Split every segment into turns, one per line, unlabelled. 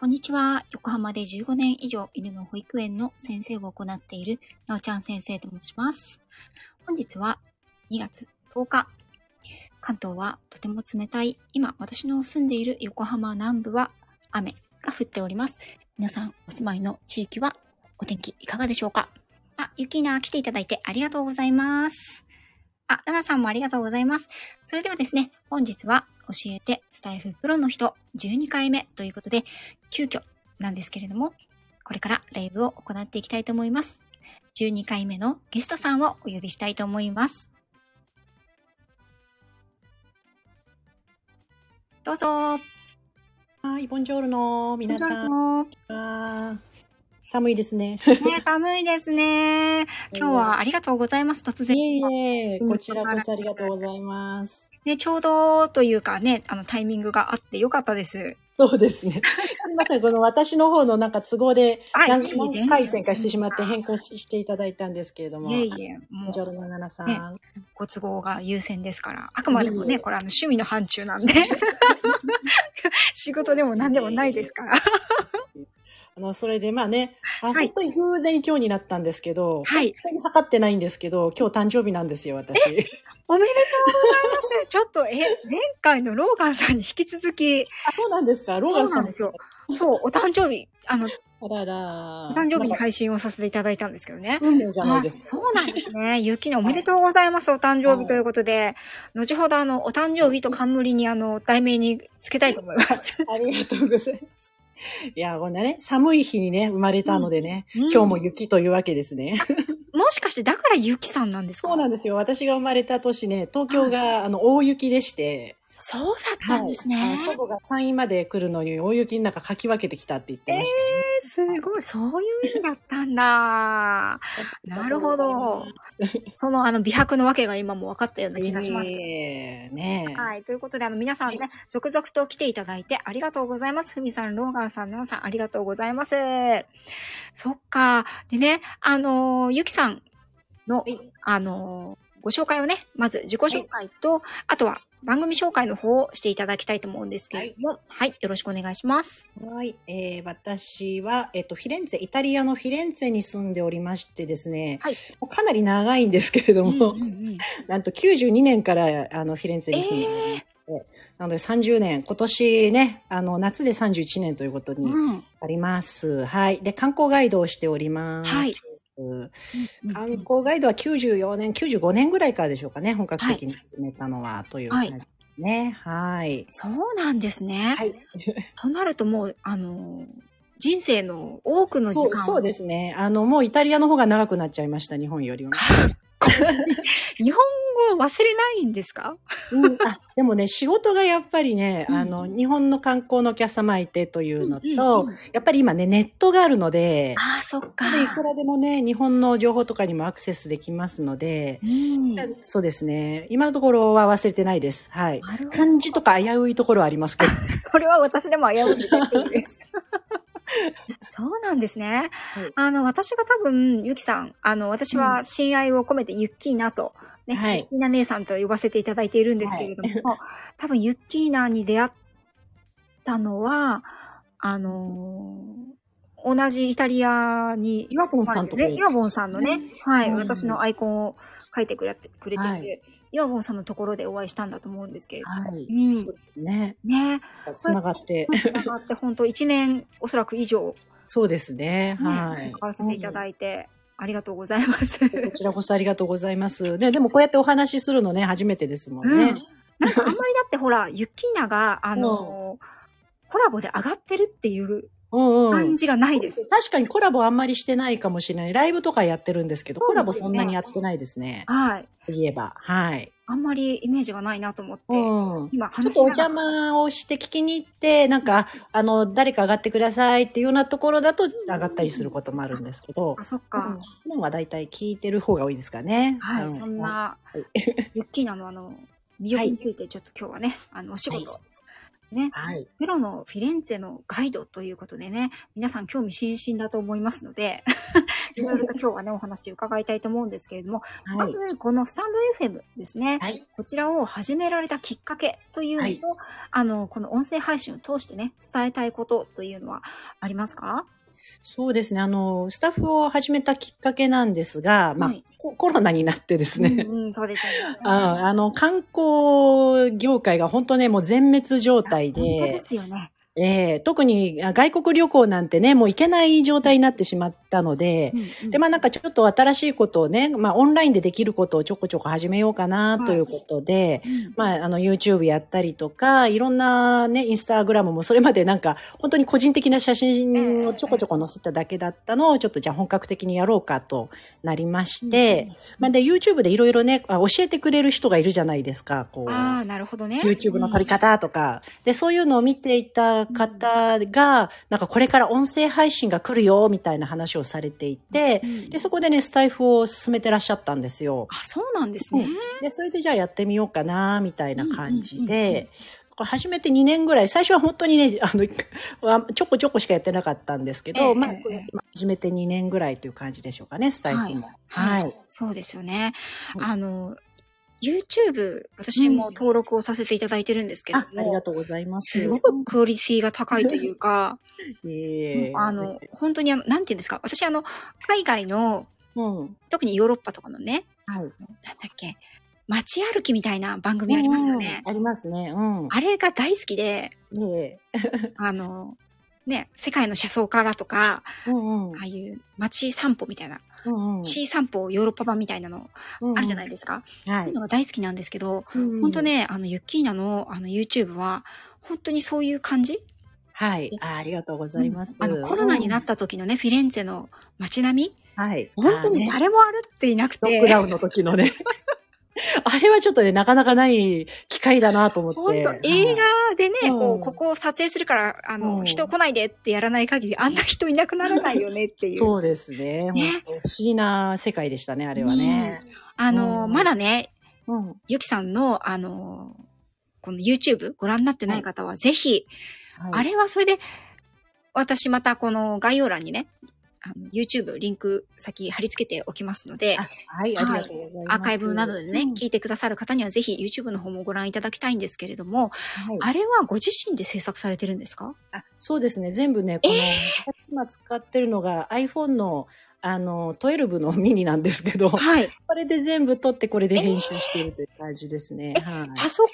こんにちは。横浜で15年以上犬の保育園の先生を行っているなおちゃん先生と申します。本日は2月10日。関東はとても冷たい。今、私の住んでいる横浜南部は雨が降っております。皆さん、お住まいの地域はお天気いかがでしょうか？あ、ゆきな来ていただいてありがとうございます。あ、ラナさんもありがとうございます。それではですね、本日は教えてスタイフプロの人12回目ということで、急遽なんですけれども、これからライブを行っていきたいと思います。12回目のゲストさんをお呼びしたいと思います。どうぞ。
はい、ボンジョールの皆さん。寒いですね。
寒いですね。今日はありがとうございます。突然。
いえいえ、こちらこそありがとうございます。
ね、ちょうどというかね、あのタイミングがあってよかったです。
そうですね。すいません、この私の方のなんか都合で何回転かしてしまって変更していただいたんですけれども。
いえいえ、もう
ジョールのナナさん。
ねご都合が優先ですから、あくまでもね、
いえいえ
これあの趣味の範疇なんで、仕事でも何でもないですから。
あの、それでまあね、あ
はい
本当に偶然今日になったんですけど、
はい。
本当に測ってないんですけど、今日誕生日なんですよ、私。
おめでとうございます。ちょっと、え、前回のローガンさんに引き続き、
あ、そうなんですかローガンさ
そうなんですよ。そう、お誕生日、あの、
あらら。
お誕生日に配信をさせていただいたんですけどね。
運命じゃないです
あそうなんですね。ゆきのおめでとうございます。お誕生日ということで、後ほどあの、お誕生日と冠にあの、題名につけたいと思います。
ありがとうございます。いや、こんなね、寒い日にね、生まれたのでね、
うん。
今日も雪というわけですね。
もしかしてだからゆきさんなんですか？
そうなんですよ。私が生まれた年ね、東京が、あの大雪でして、
そうだったんですね。
はい祖母が山陰まで来るのに大雪の中かき分けてきたって言ってました、ね
すごい、そういう意味だったんだ。なるほど。その、あの、美白のわけが今も分かったような気がします。
ええねえ
はい。ということで、あの、皆さんね、続々と来ていただいてありがとうございます。ふみさん、ローガンさん、ナナさん、ありがとうございます。そっか。でね、あのーゆきさんの、
はい
あのーご紹介をね、まず自己紹介と、あとは番組紹介の方をしていただきたいと思うんですけれども、はい、よろしくお願いします。
はい、えー、私は、えっと、フィレンツェ、イタリアのフィレンツェに住んでおりましてですね、
はい。
かなり長いんですけれども、
うんうんうん。
なんと92年からあのフィレンツェに住んでおりまして、なので30年、今年ね、あの夏で31年ということに
うん。
あります。はい。で、観光ガイドをしております。
はい
うん観光ガイドは94年、95年ぐらいからでしょうかね、本格的に始めたのは、という感じですね。はい。
そうなんですね。
はい。
となるともう、あのー人生の多くの時間を
そうそうですね。あの、もうイタリアの方が長くなっちゃいました、日本よりも。
かっこいい日本語を忘れないんですか？
うん、あでもね、仕事がやっぱりね、
うん
あの、日本の観光のお客様いてというのと、
うんうん
やっぱり今ね、ネットがあるので、
ああ、そっか。
でいくらでもね、日本の情報とかにもアクセスできますので、
うん。
そうですね。今のところは忘れてないです。はい。漢字とか危ういところはありますけど。
それは私でも危ういです。そうなんですね。
はい。
あの、私が多分、ゆきさん、あの、私は親愛を込めてユッキーナと、ね、
はい。
ユッキーナ姉さんと呼ばせていただいているんですけれども、多分ユッキーナに出会ったのは、あのー同じイタリアに、
イワボンさんとこ
ね、イワボンさんのね、はい、
うん。
私のアイコンを書いてくれてくれてい。る、
はい
イワボンさんのところでお会いしたんだと思うんですけれども、
はい。
うん
そうですね。
ね、
つながって。
つながって本当1年おそらく以上、
そうですね。
ね、
はい。
関わらせていただいて、ありがとうございます。
こちらこそありがとうございます。ね、でもこうやってお話しするのね、初めてですもんね。
うんなんかあんまりだってほら、ユッキーナが、あのコラボで上がってるっていう
うんうん。
感じがないです。
確かにコラボあんまりしてないかもしれない。ライブとかやってるんですけど、コラボそんなにやってないですね。
はい。
といえば。はい。
あんまりイメージがないなと思って、
うん。
今
ちょっとお邪
ら
魔をして聞きに行って、なんか、あの、誰か上がってくださいっていうようなところだと上がったりすることもあるんですけど
あ、、そっか。
普段はだいたい聞いてる方が多いですかね。
はい、
う
そん。な、
はい
ユッキーナのあの、魅力についてちょっと今日はね、あの、お仕事、ね、
はい。
プロのフィレンツェのガイドということでね、皆さん興味津々だと思いますので、いろいろと今日はね、お話伺いたいと思うんですけれども、ま
はい。
ずこのスタンド FM ですね、
はい。
こちらを始められたきっかけというのと、
はい
あの、この音声配信を通してね、伝えたいことというのはありますか？
そうですね。あの、スタッフを始めたきっかけなんですが、まあ、
はい
ココロナになってですね。
うんうん、そうですよね。
ああの、観光業界が本当ね、もう全滅状態
本当で
で、
すよね。
えー特にあ外国旅行なんてね、もう行けない状態になってしまったので、
うんうん。
で、まあなんかちょっと新しいことをね、まあオンラインでできることをちょこちょこ始めようかなということで、
うん。
まああの YouTube やったりとか、いろんなね、インスタグラムもそれまでなんか本当に個人的な写真をちょこちょこ載せただけだったのをちょっとじゃあ本格的にやろうかとなりまして、まあで YouTube でいろいろね、あ教えてくれる人がいるじゃないですか、こう。
ああ、なるほどね。
YouTube の撮り方とか、で、そういうのを見ていた方が、なんかこれから音声配信が来るよ、みたいな話をされていて、
うん
で、そこでね、スタイフを進めてらっしゃったんですよ。
あ、そうなんですね。
で、それでじゃあやってみようかな、みたいな感じで、これ始めて2年ぐらい、最初は本当にね、あの、あちょこちょこしかやってなかったんですけど、まあ
ええええ、
始めて2年ぐらいという感じでしょうかね、スタイフも。
はい。
はい。
そうですよね。
はい
あの、YouTube、私も登録をさせていただいてるんですけど、も
ありが、とうございます。
すごくクオリティが高いというか、
い えいえ
あの、本当にあの、なんていうんですか、私あの、海外の、
うん。
特にヨーロッパとかのね、
はい。
なんだっけ、街歩きみたいな番組ありますよね。
うんありますね。うん。
あれが大好きで、
ええ。
あの、ね、世界の車窓からとか、
うんうん
ああいう街散歩みたいな、
うんうん。
シー散歩ヨーロッパ版みたいなのあるじゃないいですか。
ですは
そういうのが大好きなんですけど、
い。
本当。ね、あの、ユッキーナのあの YouTube は、本当にそういう感じ？
はい。あありがとうございます。
あの、コロナになった時のね、フィレンツェの街並み？
た。はい。
本当に誰も歩っていなくて、
ロックダウンの時のね。あれはちょっとね、なかなかない機会だなと思って。
本当映画でね、
うん
こう、ここを撮影するから、あの、
うん
人来ないでってやらない限り、あんな人いなくならないよねっていう。
そうですね。
ね
不思議な世界でしたね、あれはね。
あの、
うん
まだね、
うん。
ゆきさんの、あの、この YouTube ご覧になってない方は、ぜひ、あ
れ
れはそれで、私またこの概要欄にね、あの YouTube リンク先貼り付けておきますので、
はい、ありがとうございます。
アーカイブなどでね、
うん
聞いてくださる方にはぜひ YouTube の方もご覧いただきたいんですけれども、
はい
あれはご自身で制作されてるんですか？
あそうですね。全部ね、この、今使ってるのが iPhone の、あの、12のミニなんですけど、
はい。
これで全部撮ってこれで編集しているという感じですね。はい。
パソコ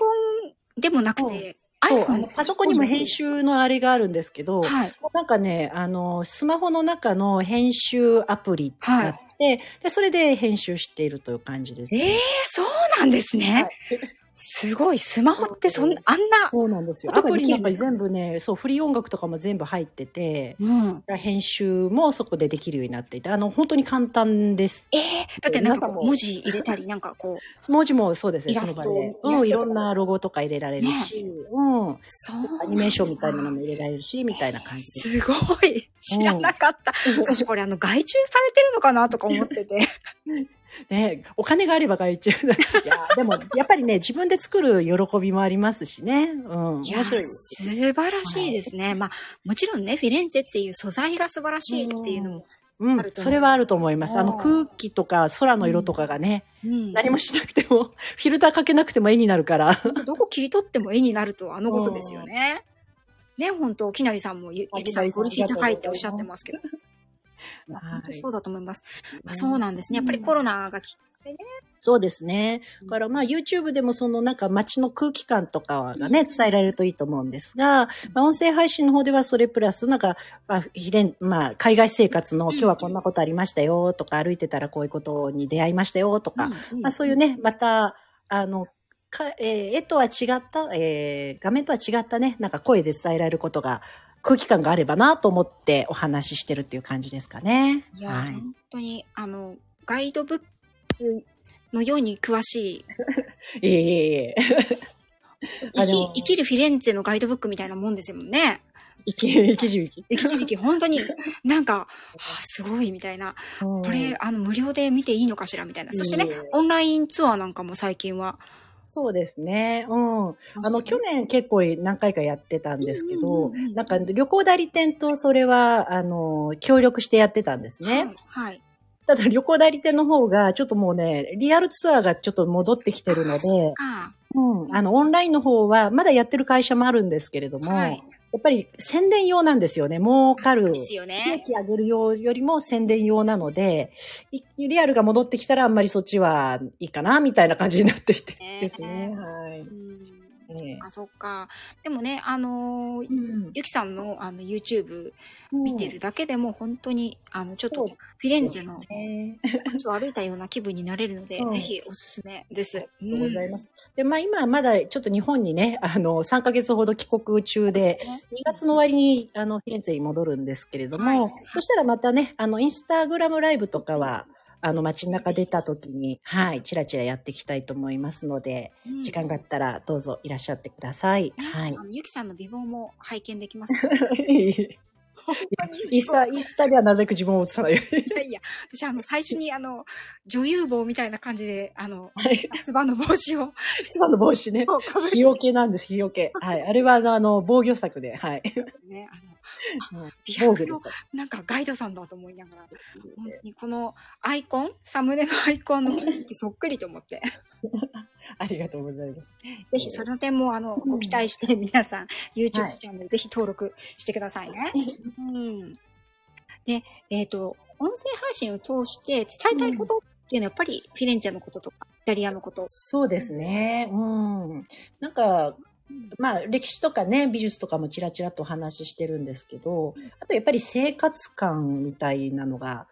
ンでもなくて、
そう、あの、パソコンにも編集のあれがあるんですけど、
はい。
なんかね、あの、スマホの中の編集アプリがあって、で、それで編集しているという感じです。
ええそうなんですね。
はい
すごい、スマホってそんな、あんな、
そうなんですよ。アプリなんか全部ね、そう、フリー音楽とかも全部入ってて、
うん。
編集もそこでできるようになっていて、あの、本当に簡単です。
ええだってなんか文字入れたり、なんかこう、
文字もそうですね、その場で。うん、いろんなロゴとか入れられるし、うん。
そう。
アニメーションみたいなのも入れられるし、みたいな感じです。
すごい。知らなかった。私これあの、外注されてるのかなとか思ってて。
ね、お金があれば外注。いや、でも、やっぱりね、自分で作る喜びもありますしね。うん、面白い
素。晴らしいですね。まあ、もちろんね、フィレンツェっていう素材が素晴らしいっていうのも、
うんそれはあると思います。あの
うん
空気とか空の色とかがね、
うん
何もしなくても、フィルターかけなくても絵になるから。
どこ切り取っても絵になるとはあのことですよね。ね、本当きなりさんもゆ、きさんクオリティ高いっておっしゃってますけど。そうだと思います。まあ、そうなんですね。やっぱりコロナがきっかけで。ね。
そうですね。だからまあ YouTube でもそのなんか街の空気感とかがね、伝えられるといいと思うんですが、まあ音声配信の方ではそれプラスなんか、まあ、まあ海外生活の今日はこんなことありましたよとか、歩いてたらこういうことに出会いましたよとか、
うん。
まあそういうね、また、あの、かえー絵とは違った、えー画面とは違ったね、なんか声で伝えられることが、空気感があればなと思ってお話ししてるっていう感じですかね。
いや、
はい。
本当に、あの、ガイドブックのように詳しい、
いえいえいえ。
生き生きるフィレンツェのガイドブックみたいなもんですもんね。
生き、生き字引
生き字引き、本当に、なんか、はあ、すごいみたいな。これ、あの、無料で見ていいのかしらみたいな。そしてねオンラインツアーなんかも最近は
そうですね。うん。あの、去年結構何回かやってたんですけど、
うんうんうんうん
なんか旅行代理店とそれは、あの、協力してやってたんですね。
はい。はい。
ただ旅行代理店の方が、ちょっともうね、リアルツアーがちょっと戻ってきてるので。
う
ん。あの、オンラインの方は、まだやってる会社もあるんですけれども、
はい
やっぱり宣伝用なんですよね。儲かる。
ですよ
利
ね。
益上げる用よりも宣伝用なので、いリアルが戻ってきたらあんまりそっちはいいかな、みたいな感じになってきて
ね
ですね。はい。
そっか、そっか。でもね、あのー
うん
ゆきさんのあの YouTube 見てるだけでも本当に、あの、ちょっとフィレンツェの
ね。
街を歩いたような気分になれるので、
うん。
ぜひおすすめです。
ありがとうございます。で、まあ今はまだちょっと日本にね、あの、3ヶ月ほど帰国中で、2月の終わりに、あの、フィレンツェに戻るんですけれども、
はい。
そしたらまたね、あの、インスタグラムライブとかは、あの、街中出た時に、はい、チラチラやっていきたいと思いますので、
うん
時間があったらどうぞいらっしゃってください。
ね
はい
あ。のゆきさんの美貌も拝見できます ので。本当に
インスタ、インスタではなるべく自分を映さない。
いやいや、私あの、最初にあの、女優帽みたいな感じで、あの、
はい。
つばの帽子を、
つばの帽子ね。日よけなんです、日よけ。はい。あれはあの、防御策で、はい。
ね、あの、
うん
美白の。なんかガイドさんだと思いながら、本当にこのアイコン、サムネのアイコンの雰囲気そっくりと思って、
ありがとうございます。
ぜひその点もあの、
うん
ご期待して 皆さん、
は
YouTube
い
チャンネルぜひ登録してくださいね。うん。で、えっ、と、音声配信を通して伝えたいことっていうのはやっぱりフィレンツェのこととか、イタリアのこと。
そうですね。うん。なんか、まあ、歴史とかね、美術とかもちらちらとお話ししてるんですけど、あとやっぱり生活感みたいなのが、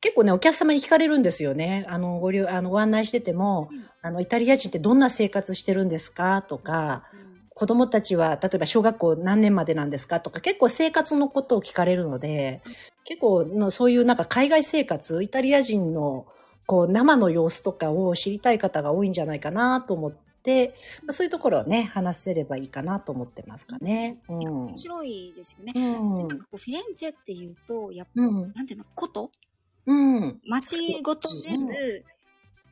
結構ね、お客様に聞かれるんですよね。あの、ごりあの、ご案内してても、
うん。
あの、イタリア人ってどんな生活してるんですかとか、子供たちは、例えば小学校何年までなんですかとか、結構生活のことを聞かれるので、結構のそういうなんか海外生活、イタリア人のこう生の様子とかを知りたい方が多いんじゃないかなと思って、まあそういうところをね、話せればいいかなと思ってますかね。うん。
面白いですよね。
うん
でなんかこうフィレンツェっていうと、やっぱ、
うん。
なんていうの、こと？
うん。
街ごと全部、
う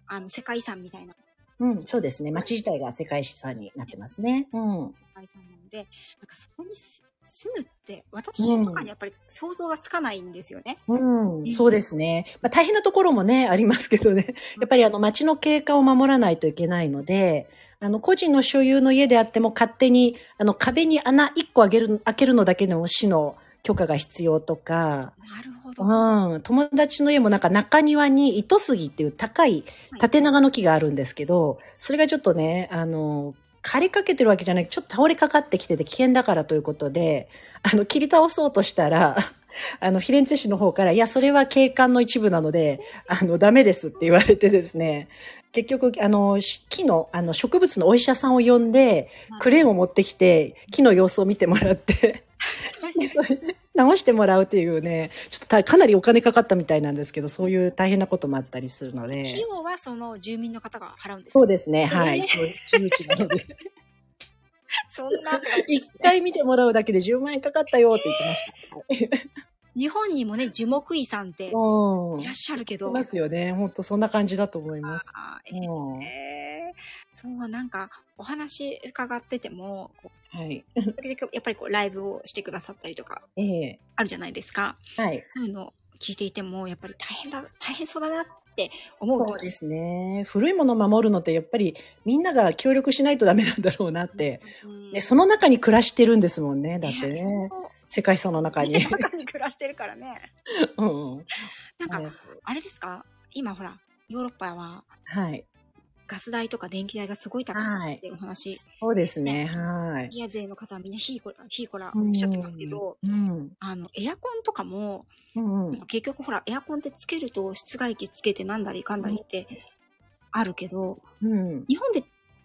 あの、世界遺産みたいな
うん。そうですね。街自体が世界遺産になってますね。うん。
世界遺産なので、なんかそこにす住むって、私とかにやっぱり想像がつかないんですよね。
うん、そうですね。まあ、大変なところもね、ありますけどね。やっぱりあの街の景観を守らないといけないので、あの個人の所有の家であっても勝手にあの壁に穴1個開ける開けるのだけでも市の許可が必要とか、
なるほど。
うん、友達の家もなんか中庭に糸杉っていう高い縦長の木があるんですけど、それがちょっとね、あの、枯れかけてるわけじゃない。ちょっと倒れかかってきてて危険だからということで、あの、切り倒そうとしたら、あの、フィレンツェ市の方から、いや、それは景観の一部なので、あの、ダメですって言われてですね、結局、あの、し木の、あの、植物のお医者さんを呼んで、クレーンを持ってきて、木の様子を見てもらって、で それで直してもらうっていうね、ちょっとたかなりお金かかったみたいなんですけど、そういう大変なこともあったりするの
費
で。
用はその住民の方が払うんです
そうですね、はい。
えー
そ
んな、
一回見てもらうだけで10万円かかったよって言ってました。
日本にもね、樹木医さんって
うん。
いらっしゃるけど。
いますよね。本当そんな感じだと思います。
えーそう、なんか、お話伺ってても、こ
はい。
う時々やっぱりこう、ライブをしてくださったりとか、
ええ
あるじゃないですか。
はい。
そういうのを聞いていても、やっぱり大変だ、大変そうだなって思う。
そうですね。古いものを守るのってやっぱりみんなが協力しないとダメなんだろうなって。
うん
ね、その中に暮らしてるんですもんね。だって
ね
ね。世界遺産の中に。
ね中に暮らしてるからね。
うん。
なんか、あれですか？今ほら、ヨーロッパは
はい。
ガス代とか電気代がすごい高いってお話、
そうですね。はい。
イタリア勢の方はみんなヒーコラ、ヒーコラおっしゃってますけど、
うん。
あの、エアコンとかも、
うん。
結局ほら、エアコンってつけると室外機つけてなんだりかんだりってあるけど、
うん。
日本で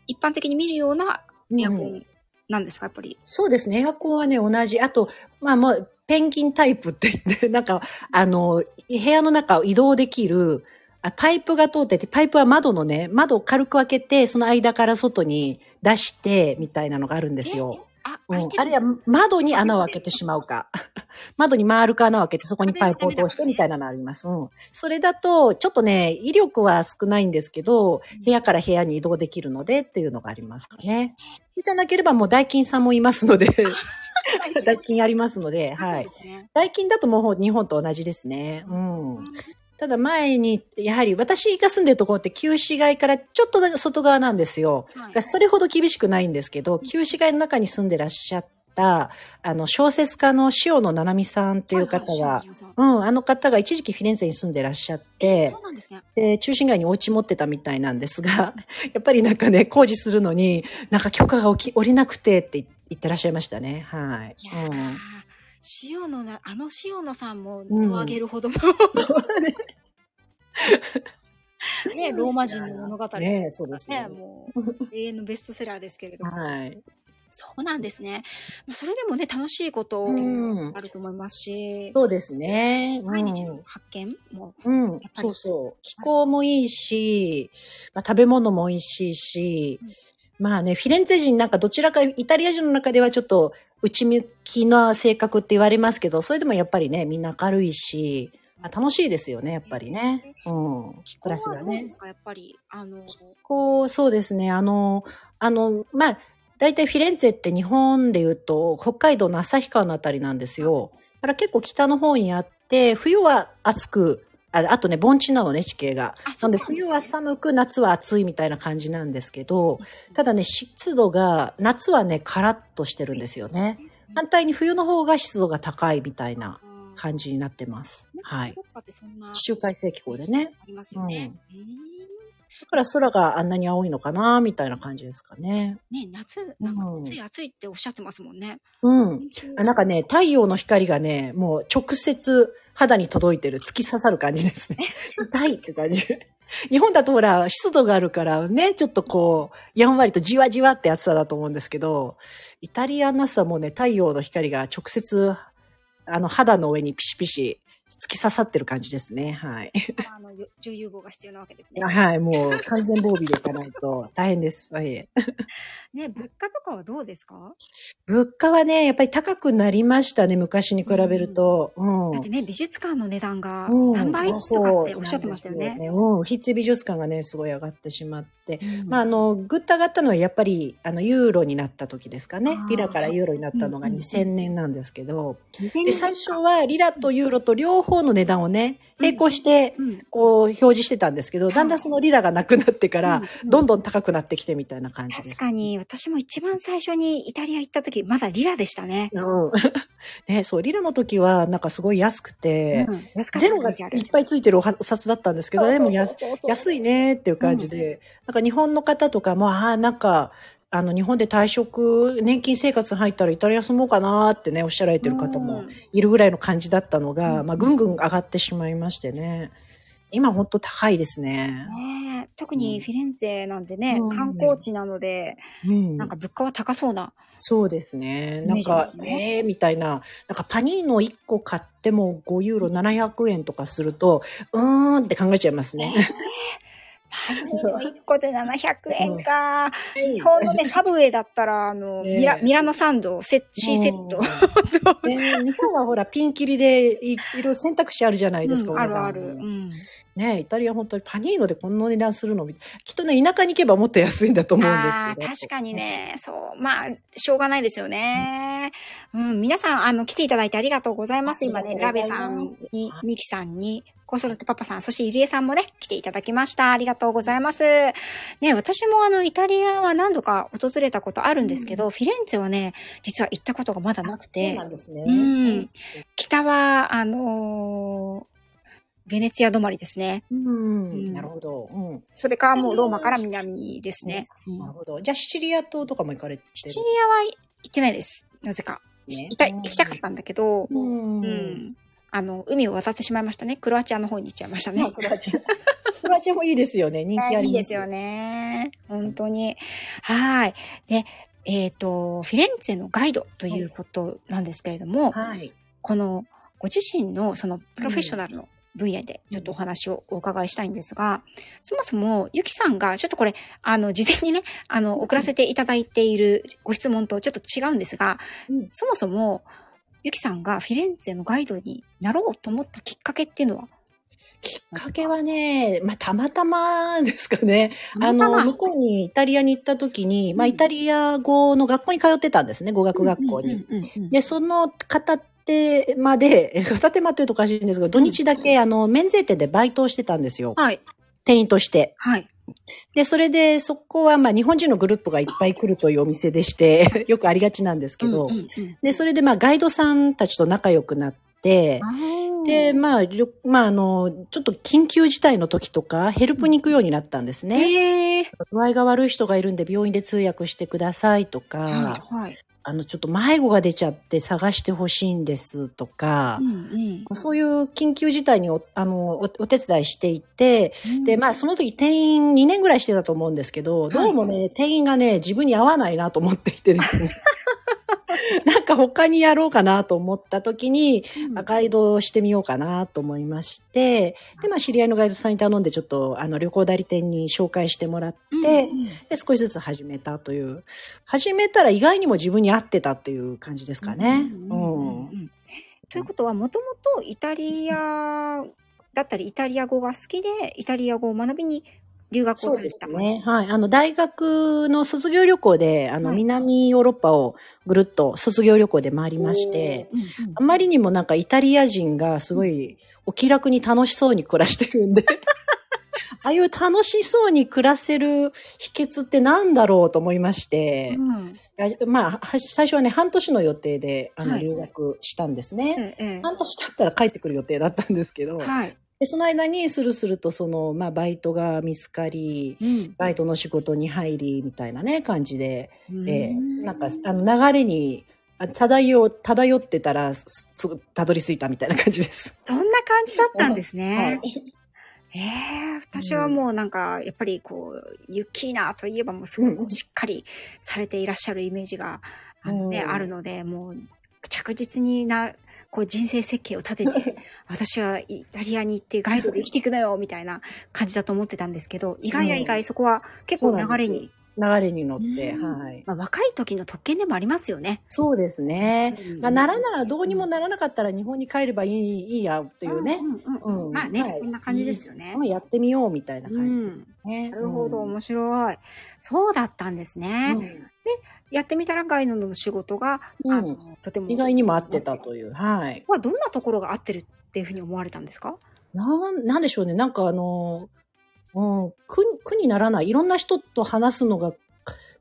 一般的に見るようなエアコ
うん
ンなんですか、やっぱり。
そうですね。エアコンはね、同じ。あと、まあもう、ペンギンタイプって言って、なんか、あの、部屋の中を移動できる、あパイプが通ってて、パイプは窓のね、窓を軽く開けて、その間から外に出して、みたいなのがあるんですよ。
あ、
うんあるいは窓に穴を開けてしまうか。窓に丸く穴を開けてそこにパイプを通してみたいなのあります。うん。それだと、ちょっとね、威力は少ないんですけど、部屋から部屋に移動できるのでっていうのがありますかね。じゃなければもうダイキンさんもいますので、ダイキンありますので、はい
で。すね。
ダイキンだともう日本と同じですね。うん。ただ前に、やはり私が住んでるところって旧市街からちょっとだけ外側なんですよ。
はい
それほど厳しくないんですけど、旧市街の中に住んでらっしゃった、あの、小説家の塩野七海さんっていう方が、
う
うん、あの方が一時期フィレンツェに住んでらっしゃって
そう、なんですね。
で、中心街にお家持ってたみたいなんですが、やっぱりなんかね、工事するのに、なんか許可が起き、下りなくてって言ってらっしゃいましたね。はい。
い
うん
塩野な、あの塩野さんも
うん。
戸上げるほどの、ね、ローマ人の物語。と
ねそうですね。
ね、もう永遠のベストセラーですけれども。
はい。
そうなんですね。まあ、それでもね、楽しいこと
うん。
あると思いますし、
そうですね。
毎日の
うん
発見も、
うん。
やっぱり。
そうそう。気候もいいし、まあ、食べ物も美味しいし、まあね、フィレンツェ人なんかどちらかイタリア人の中ではちょっと内向きな性格って言われますけど、それでもやっぱりね、みんな明るいし、まあ楽しいですよね、やっぱりね。うん。
気候は
暮らしがね
どうで。すか、やっぱり。あの、
こう、そうですね。あの、あの、まあ、大体フィレンツェって日本で言うと、北海道の旭川のあたりなんですよ。だから結構北の方にあって、冬は暑く、ああとね、盆地なのね、地形が。
あそうなんですね
冬は寒く、夏は暑いみたいな感じなんですけど、ただね、湿度が、夏はね、カラッとしてるんですよね。反対に冬の方が湿度が高いみたいな感じになってます。はい
ヨー。ロッパってそんな
周回性気候でね。
ありますよね。うん
だから空があんなに青いのかな、みたいな感じですかね。
ね、夏、なんか
うん
暑い暑いっておっしゃってますもんね。
うん。あなんかね、太陽の光がね、もう直接肌に届いてる、突き刺さる感じですね。痛いって感じ。日本だとほら、湿度があるからね、ちょっとこう、やんわりとじわじわって暑さだと思うんですけど、イタリアンナスはもうね、太陽の光が直接、あの、肌の上にピシピシ突き刺さってる感じですね。はい。
あの、よ女優棒が必要なわけですね。
はい、もう完全防備でいかないと大変です。はい。
ね、物価とかはどうですか？
物価はね、やっぱり高くなりましたね、昔に比べると。うん。
だってね、美術館の値段が
うん
何倍とかっておっしゃってましたよね。
なんですうん。筆致美術館がね、すごい上がってしまって。
うん
まあ、あの、ぐっと上がったのはやっぱり、あの、ユーロになった時ですかねリラからユーロになったのが
うんうん
2000年なんですけど、
2000
で、
年
最初はリラとユーロと両方の値段をね、並行して、
うん。
こう、表示してたんですけど、だんだんそのリラがなくなってからどんどん高くなってきてみたいな感じです。
確かに、私も一番最初にイタリア行った時、まだリラでしたね。
うん。ね、そう、リラの時は、なんかすごい安くて、
うん。
ゼロがいっぱいついてるお札だったんですけど、でも安安いねっていう感じで、なんか日本の方とかも、ああ、なんか、あの、日本で退職、年金生活入ったらイタリア住もうかなってね、おっしゃられてる方も
うん
いるぐらいの感じだったのが、
うん
まあ、ぐんぐん上がってしまいましてね。今ほんと高いですね。
ねえ特にフィレンツェなんでね、
うん
観光地なので、
うん。
なんか物価は高そうな。
そうですね。なんか
ね
ええー、みたいな。なんかパニーノ1個買っても5ユーロ700円とかすると、うーんって考えちゃいますね。
パニーノ1個で700円か。日
日
本のね、サブウェイだったら、あの、ミラ、ミラノサンド、セ C セット。
ね、日本はほら、ピンキリでいいろいろ選択肢あるじゃないですか、
あるある。うん。
ねイタリア本当にパニーノでこんな値段するのみきっとね、田舎に行けばもっと安いんだと思うんですけど。
確かに。ね。そう。まあ、しょうがないですよね。うん。皆さん、あの、来ていただいてありがとうございます。今ね、ラベさんに、ミキさんに、子育てパパさん、そして入江さんもね、来ていただきました。ありがとうございます。ね、私もあの、イタリアは何度か訪れたことあるんですけど、フィレンツェはね、実は行ったことがまだなく
そう
て
な、んですね。
うん北は、あのーベネツィア止まりですね。
うん。
ん
なるほど。うん。
それかもうローマから南ですね。うん
なるほど。じゃあ、シチリア島とかも行かれてる？
シチリアは行ってないです。なぜか。
ね
行きたかったんだけど、
うん。
うん。あの、海を渡ってしまいましたね。クロアチアの方に行っちゃいましたね。
クロアチア。クロアチアもいいですよね。人気あります。
いいですよ。ね。本当に。はい。で、えっ、と、フィレンツェのガイドということなんですけれども、
はい。
このご自身のそのプロフェッショナルの分野でちょっとお話をお伺いしたいんですが、そもそもゆきさんが、ちょっとこれ、あの、事前にね、あの、送らせていただいているご質問とちょっと違うんですが、
うん
そもそも、ゆきさんがフィレンツェのガイドになろうと思ったきっかけっていうのは？
きっかけはね、まあ、たまたまですかね。あの、向こうにイタリアに行った時に、まあ、イタリア語の学校に通ってたんですね、語学学校に。で、その片手間で、え片手間っていうとおかしいんですが、土日だけ、あの、免税店でバイトをしてたんですよ。
はい。
店員として。
はい。
で、それで、そこは、まあ、日本人のグループがいっぱい来るというお店でして、よくありがちなんですけど、
うんうんうん
で、それで、まあ、ガイドさんたちと仲良くなって、で、まあ、まあ、あの、ちょっと緊急事態の時とか、ヘルプに行くようになったんですね。
えー
具合が悪い人がいるんで病院で通訳してくださいとか、
はい。はい。
あの、ちょっと迷子が出ちゃって探してほしいんですとか
う、ん
そういう緊急事態におあのおお手伝いしていて、
うん。
で、まあ、その時店員2年ぐらいしてたと思うんですけど、どうもね、店員がね、自分に合わないなと思っていてですね。なんか他にやろうかなと思った時に、まあガイドをしてみようかなと思いまして、で、まあ、知り合いのガイドさんに頼んで、ちょっと、あの、旅行代理店に紹介してもらって、
うん
で、少しずつ始めたという。始めたら意外にも自分に合ってたっていう感じですかね。
ということは、もともとイタリアだったり、イタリア語が好きで、イタリア語を学びに留学を
そうで
されてた。
すね。はい。あの、大学の卒業旅行で、あの、
はい
南ヨーロッパをぐるっと卒業旅行で回りまして、
うんうん
あまりにもなんかイタリア人がすごいお気楽に楽しそうに暮らしてるんで、ああいう楽しそうに暮らせる秘訣ってなんだろうと思いまして、
うん
まあ、は最初はね、半年の予定で、あの、
はい
留学したんですね。
ええ
半年経ったら帰ってくる予定だったんですけど、
はい。
でその間にスルスルとその、まあ、バイトが見つかり、
うん。
バイトの仕事に入り、みたいなね、感じで、ええ
うん
なんか、あの、流れに、あ漂う、漂ってたら、すすぐたどり着いたみたいな感じです。
そんな感じだったんですね。
はい。
ええ私はもうなんか、やっぱりこう、ユッキーナといえばもうすご
うん。
くしっかりされていらっしゃるイメージが、あのね、
うん。
あるので、もう着実にな、こう人生設計を立てて、私はイタリアに行ってガイドで生きていくのよ、みたいな感じだと思ってたんですけど、意外や意外そこは結構流れに、
流れに乗って、
うん
はい。
まあ若い時の特権でもありますよね。
そうですね。
うん
まあ、ならな、どうにもならなかったら日本に帰ればいい、いいや、っていうね。
んうんうん
うん
まあね、
はい
そんな感じですよね。
やってみようみたいな
う
感じ。
なるほど、
うん
面白い。そうだったんですね。
うん
やってみたらガイドの仕事が、
うん
あのとても
意外にも合ってたという。はい。
はどんなところが合ってるっていうふうに思われたんですか？
なん、なんでしょうね。なんかあの、うん、苦、苦にならない。いろんな人と話すのが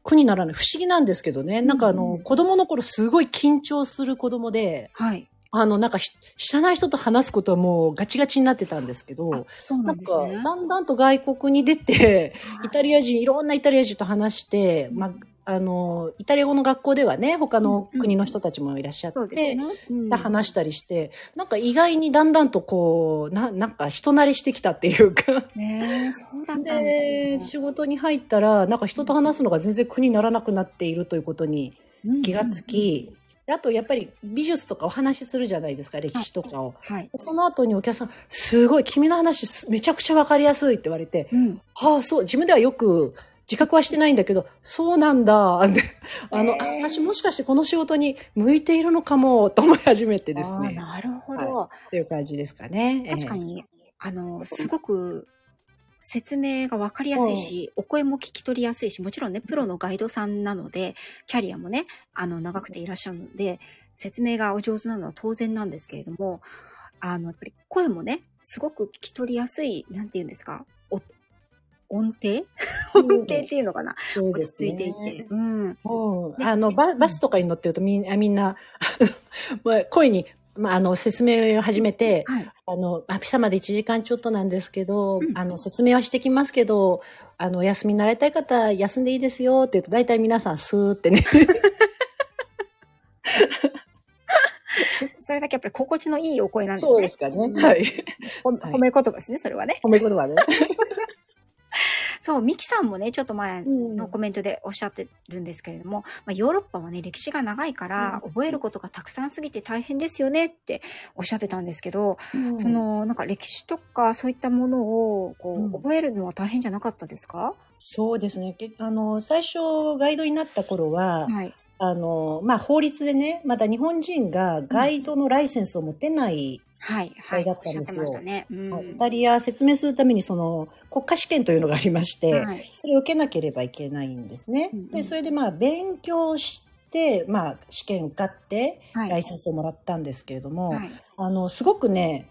苦にならない。不思議なんですけどね。なんかあの、
うんうん
子供の頃すごい緊張する子供で、
はい。
あの、なんかひ知らない人と話すことはもうガチガチになってたんですけど、
そうな
なん
ですね。
だんだんと外国に出て、イタリア人、いろんなイタリア人と話して、まあ、あの、イタリア語の学校ではね、他の国の人たちもいらっしゃって、
そうですね。うん
話したりして、なんか意外にだんだんとこう、な、なんか人慣れしてきたっていうか、
ねえそうだったんです
で、
ね
仕事に入ったら、なんか人と話すのが全然苦にならなくなっているということに気がつき、であとやっぱり美術とかお話しするじゃないですか、歴史とかを。
はい。
その後にお客さん、すごい、君の話すめちゃくちゃわかりやすいって言われて、
うん。
はあ、そう、自分ではよく自覚はしてないんだけど、そうなんだ。であの、私もしかしてこの仕事に向いているのかも、と思い始めてですね。
なるほど。
っていう感じですかね。
確かに、あの、すごく説明がわかりやすいし、お声も聞き取りやすいし、もちろんね、プロのガイドさんなので、キャリアもね、あの、長くていらっしゃるので、説明がお上手なのは当然なんですけれども、あの、やっぱり声もね、すごく聞き取りやすい、なんて言うんですか、お音程？
え え
音程っていうのかな、
そうで
落ち着いていて。うん。
うんあのバ、バスとかに乗ってるとみんな、みんな、声に、まあ、あの、説明を始めて、
はい。
あの、あピサまで1時間ちょっとなんですけど、
うん
あの、説明はしてきますけど、あの、お休みになられたい方、休んでいいですよって言うと、大体皆さんスーってね。
それだけやっぱり心地のいいお声なんですね。
そうですかね。
うん
はい。
ほ褒め言葉ですね、それはね。
褒め言葉ね。
そう、ミキさんもね、ちょっと前
うん。
のコメントでおっしゃってるんですけれども、まあ、ヨーロッパはね、歴史が長いから、
うん。
覚えることがたくさんすぎて大変ですよねっておっしゃってたんですけど、
うん。
その、なんか歴史とかそういったものを、こう、
うん。
覚えるのは大変じゃなかったですか？
そうですね。けあの、最初ガイドになった頃は、
はい。
あの、まあ、法律でね、まだ日本人がガイドのライセンスを持てない、
はい。はい。
だったんですよ
ね。うん
イタリア説明するためにその国家試験というのがありまして、
はい
それを受けなければいけないんですね。
うんうん
で、それでまあ勉強して、まあ試験受かって、
はい
ライセンスをもらったんですけれども、
はい。
あの、すごくね、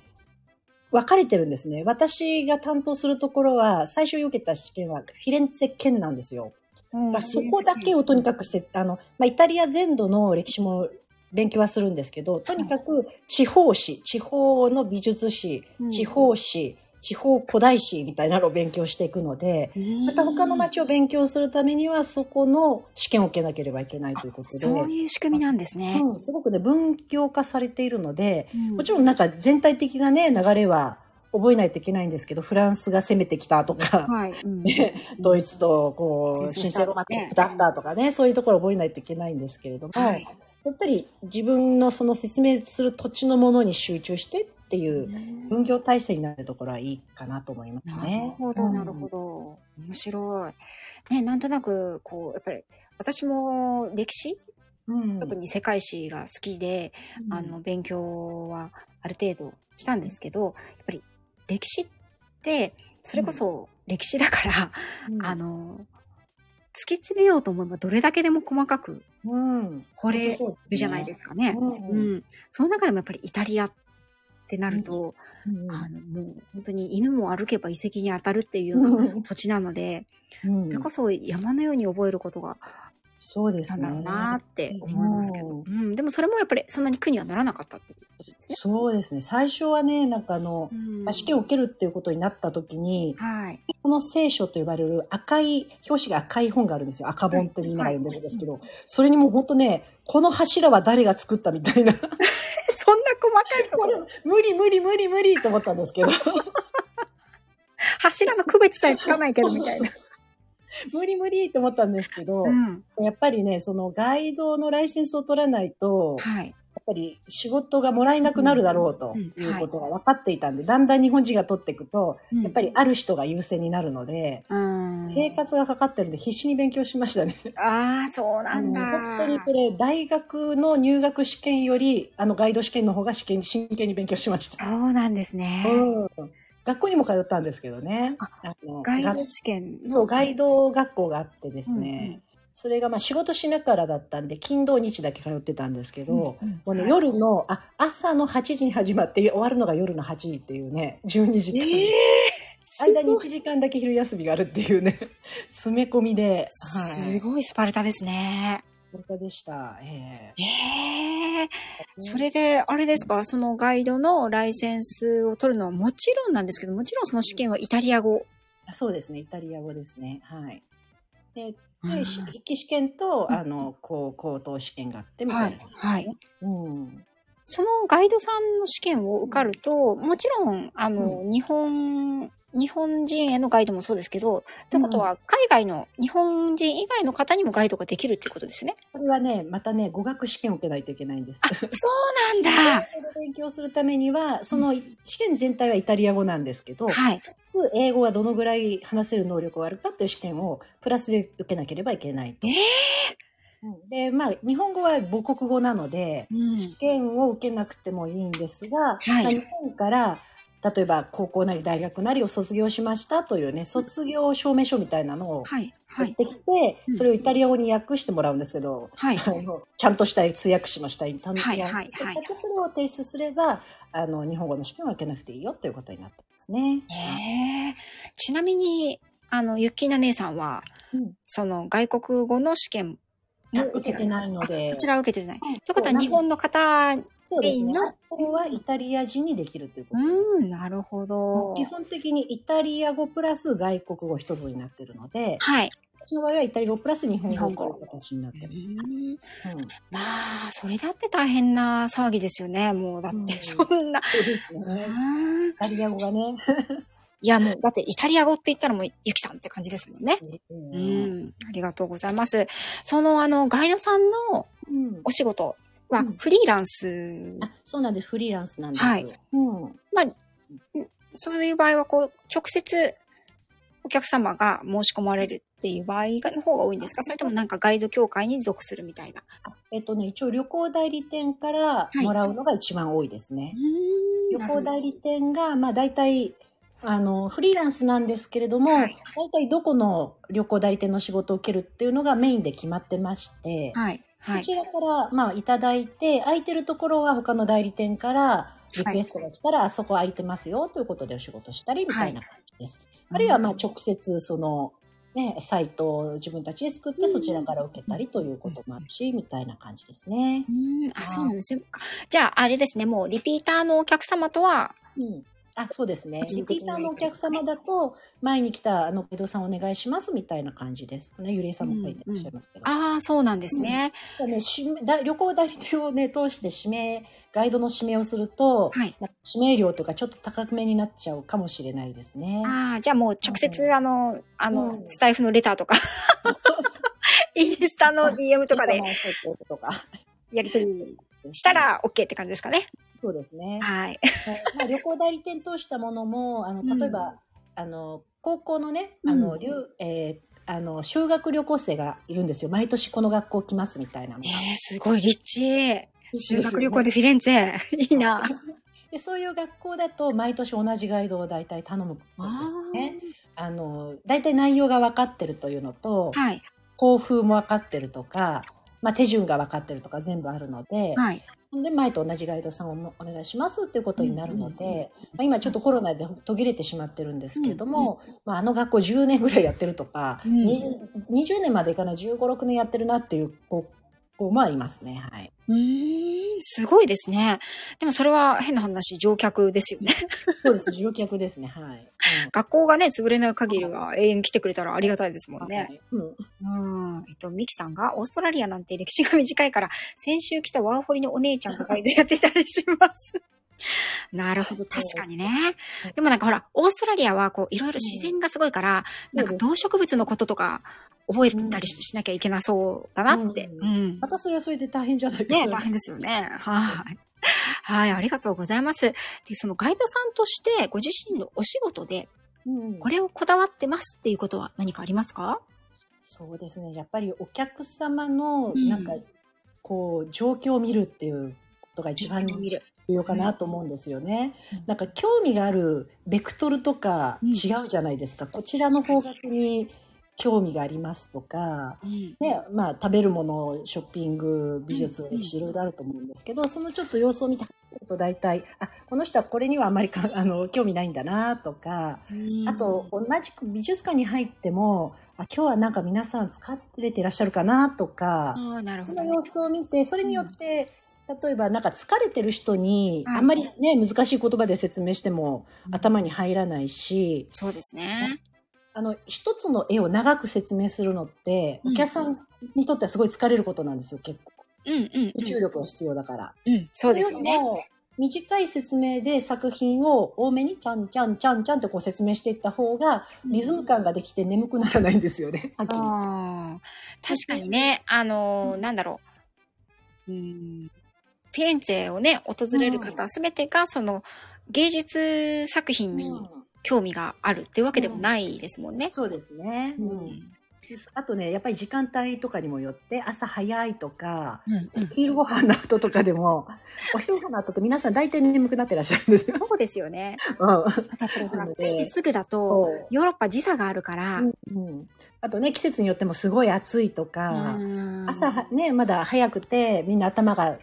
分かれてるんですね。私が担当するところは、最初受けた試験はフィレンツェ県なんですよ。
うん
まあそこだけをとにかくせ、あの、まあ、イタリア全土の歴史も勉強はするんですけど、とにかく地方史、地方の美術史
うん、
地方史、地方古代史みたいなのを勉強していくので、また他の町を勉強するためには、そこの試験を受けなければいけないということで、
そういう仕組みなんですね。
うんすごくね、文教化されているので、
うん。
もちろんなんか全体的なね、流れは覚えないといけないんですけど、フランスが攻めてきたとか、
はい。うん。
ドイツとこう、神聖ロマティックだったとかね、そういうところを覚えないといけないんですけれども、
はい
やっぱり自分のその説明する土地のものに集中してっていう分業体制になるところはいいかなと思います
な
ね。
るほど、なるほど。面白い。ね、なんとなく、こう、やっぱり、私も歴史、
うん。
特に世界史が好きで、
うん
あの、勉強はある程度したんですけど、やっぱり歴史って、それこそ歴史だから、
うん
あの、突き詰めようと思えばどれだけでも細かく
うん。
掘れるじゃないですかね。
うん
うん。その中でもやっぱりイタリアってなると、
うん
あの、もう本当に犬も歩けば遺跡に当たるっていうような土地なので、
うん
それこそ山のように覚えることが
そうですね
なんだろう。なって思いますけど、うん、でもそれもやっぱりそんなに苦にはならなかったってことですね。
そうですね。最初はね、なんかあの、
うん
まあ試験を受けるっていうことになった時に、
はい。
この聖書と呼ばれる赤い、表紙が赤い本があるんですよ。赤本ってみんなが呼んでるんですけど、それにもう本当ね、この柱は誰が作ったみたいな。
そんな細かいところ、
無理無理無理無理と思ったんですけど。
柱の区別さえつかないけどみたいな。
無理無理と思ったんですけど、
うん。
やっぱりね、そのガイドのライセンスを取らないと、や
はい。
っぱり仕事がもらえなくなるだろうと
うん
いうことが分かっていたんで、だんだん日本人が取っていくと、やっぱ
り、
りある人が優先になるので、
うん。
生活がかかってるんで必死に勉強しましたね。
ああ、そうなんだ。
本当にこれ、大学の入学試験より、あの、ガイド試験の方が試験に真剣に勉強しました。
そうなんですね。
うん。学校にも通ったんですけどね。
あ
の
ガイ
が
ド試験
そう、ガイド学校があってです
うん
ね。それがまあ仕事しながらだったんで、金土日だけ通ってたんですけど、
うんうん
もうね、
はい
夜の、あ、朝の8時に始まって終わるのが夜の8時っていうね、12時間。
ええ
間に1時間だけ昼休みがあるっていうね、詰め込みで、はい。
すごいスパルタですね。
本当でした。え
ええ
え
それで、あれですか、そのガイドのライセンスを取るのはもちろんなんですけど、もちろんその試験はイタリア語。
あそうですね、イタリア語ですね。はい。で、筆記試験と、あの、こう、高等試験があって、みた
はいい
な。。
はい。
うん。
そのガイドさんの試験を受かると、もちろん、あの、日本、日本人へのガイドもそうですけど、ってことは、海外の、日本人以外の方にもガイドができるっていうことですよね？
これはね、またね、語学試験を受けないといけないんです。
そうなんだ。
勉強するためには、その試験全体はイタリア語なんですけど、
はい。
英語がどのぐらい話せる能力があるかっていう試験をプラスで受けなければいけないと
え。
うんで、まあ、日本語は母国語なので、
うん
試験を受けなくてもいいんですが、
はい
まあ日本から、例えば高校なり大学なりを卒業しましたというね、卒業証明書みたいなのを
はい。はい。
持ってきて、
うん
それをイタリア語に訳してもらうんですけど、
はい。
ちゃんとした通訳士の下に
はいはいはい
それを提出すれば、あの、日本語の試験は受けなくていいよということになってますね。
ええちなみに、あの、ゆっきーな姉さんは、
うん
その外国語の試験
受けてないので。
あそちらは受けてない。
うん
ということは、日本の方、
そうですね。
の
あとはイタリア人にできるということで
うん、なるほど。
基本的にイタリア語プラス外国語一つになってるので、
はい。
私の場合はイタリア語プラス日本
語
語という形になって
う
る。
ん
うん
まあ、それだって大変な騒ぎですよね。もう、だって、
うん
そんな。
そうでイタリア語がね。
い いや、もう、だってイタリア語って言ったらもう、ゆきさんって感じですもんね。
う
うんん。ありがとうございます。その、あの、ガイドさんの
うん
お仕事は
うん
フリーランス、
あそうなんです。フリーランスなんです。
はい
うん。
そういう場合は、こう、直接お客様が申し込まれるっていう場合がの方が多いんですか？それともなんかガイド協会に属するみたいな？
えっとね、一応旅行代理店からもらうのが一番多いですね。旅行代理店が、まあ大体、あの、フリーランスなんですけれども、
はい
大体どこの旅行代理店の仕事を受けるっていうのがメインで決まってまして、
はい。はい。
こちらから、まあ、いただいて、空いてるところは他の代理店から、リクエストが来たら、あそこ空いてますよ、ということでお仕事したり、みたいな感じです。あるいは、まあ、直接、その、ね、サイトを自分たちで作って、
うん
そちらから受けたりということもあるし、みたいな感じですね。
うん、あ、そうなんですよ。じゃあ、あれですね、もうリピーターのお客様とは、
うん。あ、そうですね。リピーターのお客様だと、前に来た、あの、ペドさんお願いします、みたいな感じです。ね、ゆりえさんも書いてらっしゃいますけど。
ああ、そうなんですね。
ね、指名だ旅行代理店をね、通して指名、ガイドの指名をすると、
はい
指名料とかちょっと高めになっちゃうかもしれないですね。
ああ、じゃあもう直接、あの、あの、
うん
スタエフのレターとか、インスタの DM とかで。やり取りしたら OK って感じですかね。
そうですね。
はい。
まあ、旅行代理店通したものも、あの、例えば、あの、高校のね、あ
う
の、
ん
留えーあの、修学旅行生がいるんですよ。毎年この学校来ますみたいなのが。
えー、すごいリッチ。修学旅行
で
でフィレンツェ。いいな。
でそういう学校だと毎年同じガイドを大体頼むんですね。あの、大体内容が分かってるというのと、
はい。
校風も分かってるとか、まあ、手順が分かってるとか全部あるので、
はい。
で、前と同じガイドさんをお願いしますっていうことになるので、
うんうん
まあ、今ちょっとコロナで途切れてしまってるんですけれども、まあ、あの学校10年ぐらいやってるとか、
うん。
に20年までいかない15、6年やってるなっていう高校もありますね。はい。
うーん、すごいですね。でもそれは変な話、乗客ですよね。
そうです。乗客ですね。はい。うん
学校がね、潰れない限りは永遠に来てくれたらありがたいですもんね。
はいうん
うん。えっと、ミキさんが、オーストラリアなんて歴史が短いから、先週来たワーホリのお姉ちゃんがガイドやってたりします。なるほど、確かにね。でもなんかほら、オーストラリアはこう、いろいろ自然がすごいから、なんか動植物のこととか覚えたりししなきゃいけなそうだなって。
う
うん。
またそれはそれで大変じゃないですか。
ね大変ですよね。はい。はい、ありがとうございます。で、そのガイドさんとして、ご自身のお仕事で、
うん
これをこだわってますっていうことは何かありますか？
そうですね。やっぱりお客様の、
うん
なんか、こう、状況を見るっていうことが一番重。要かなと思うんですよね。
うん
なんか、興味があるベクトルとか
うん
違うじゃないですか。こちらの方角に興味がありますとか、
うん。
ね、まあ、食べるもの、ショッピング、美術、いろいろあると思うんですけど、そのちょっと様子を見てると大体、あ、この人はこれにはあまりか、あの、興味ないんだなとか、あと、同じく美術館に入っても、あ、今日はなんか皆さん使ってていらっしゃるかなとか、
ああ、なるほど、ね。
その様子を見て、それによって、例えばなんか疲れてる人に、
はい
あんまりね、難しい言葉で説明しても頭に入らないし、
そうですね。
あの、一つの絵を長く説明するのって、
うん
お客さんにとってはすごい疲れることなんですよ、結構。
うんうん、うん。
宇宙力が必要だから。
うん、そうですよね。
短い説明で作品を多めにちゃんちゃんちゃんちゃんってこう説明していった方が、リズム感ができて眠くならないんですよね。秋に
ああ、確かにね、あのーなんだろう。うん。フィレンツェをね、訪れる方すべてが、その、芸術作品に興味があるっていうわけでもないですもんね。
そうですね。うん。あとね、やっぱり時間帯とかにもよって、朝早いとか、
うんうん。
昼ご飯の後とかでも、お昼ご飯の後と皆さん大体眠くなってらっしゃるんですよ。
そうですよね。
うん。
だってほら、ついてすぐだと、ヨーロッパ時差があるから、
うん。あとね、季節によってもすごい暑いとか、
うん。
朝はね、まだ早くて、みんな頭が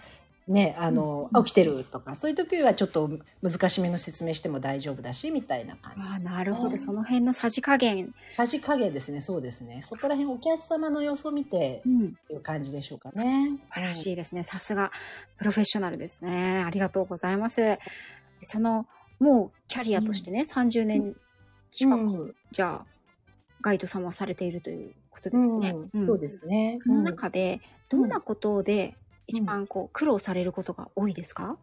ね、あの、
うん
起きてるとか、そういう時はちょっと難しめの説明しても大丈夫だし、みたいな感じ
ああ、なるほど。その辺のさじ加減。
さじ加減ですね、そうですね。そこら辺お客様の様子を見て
うん。
っていう感じでしょうかね。
素晴らしいですね。さすが、プロフェッショナルですね。ありがとうございます。その、もうキャリアとしてね、30年近く、
うん
じゃあ、ガイドさんはされているということですよね。
うんそうですね。
その中で、どんなことで一番こう、苦労されることが多いですか、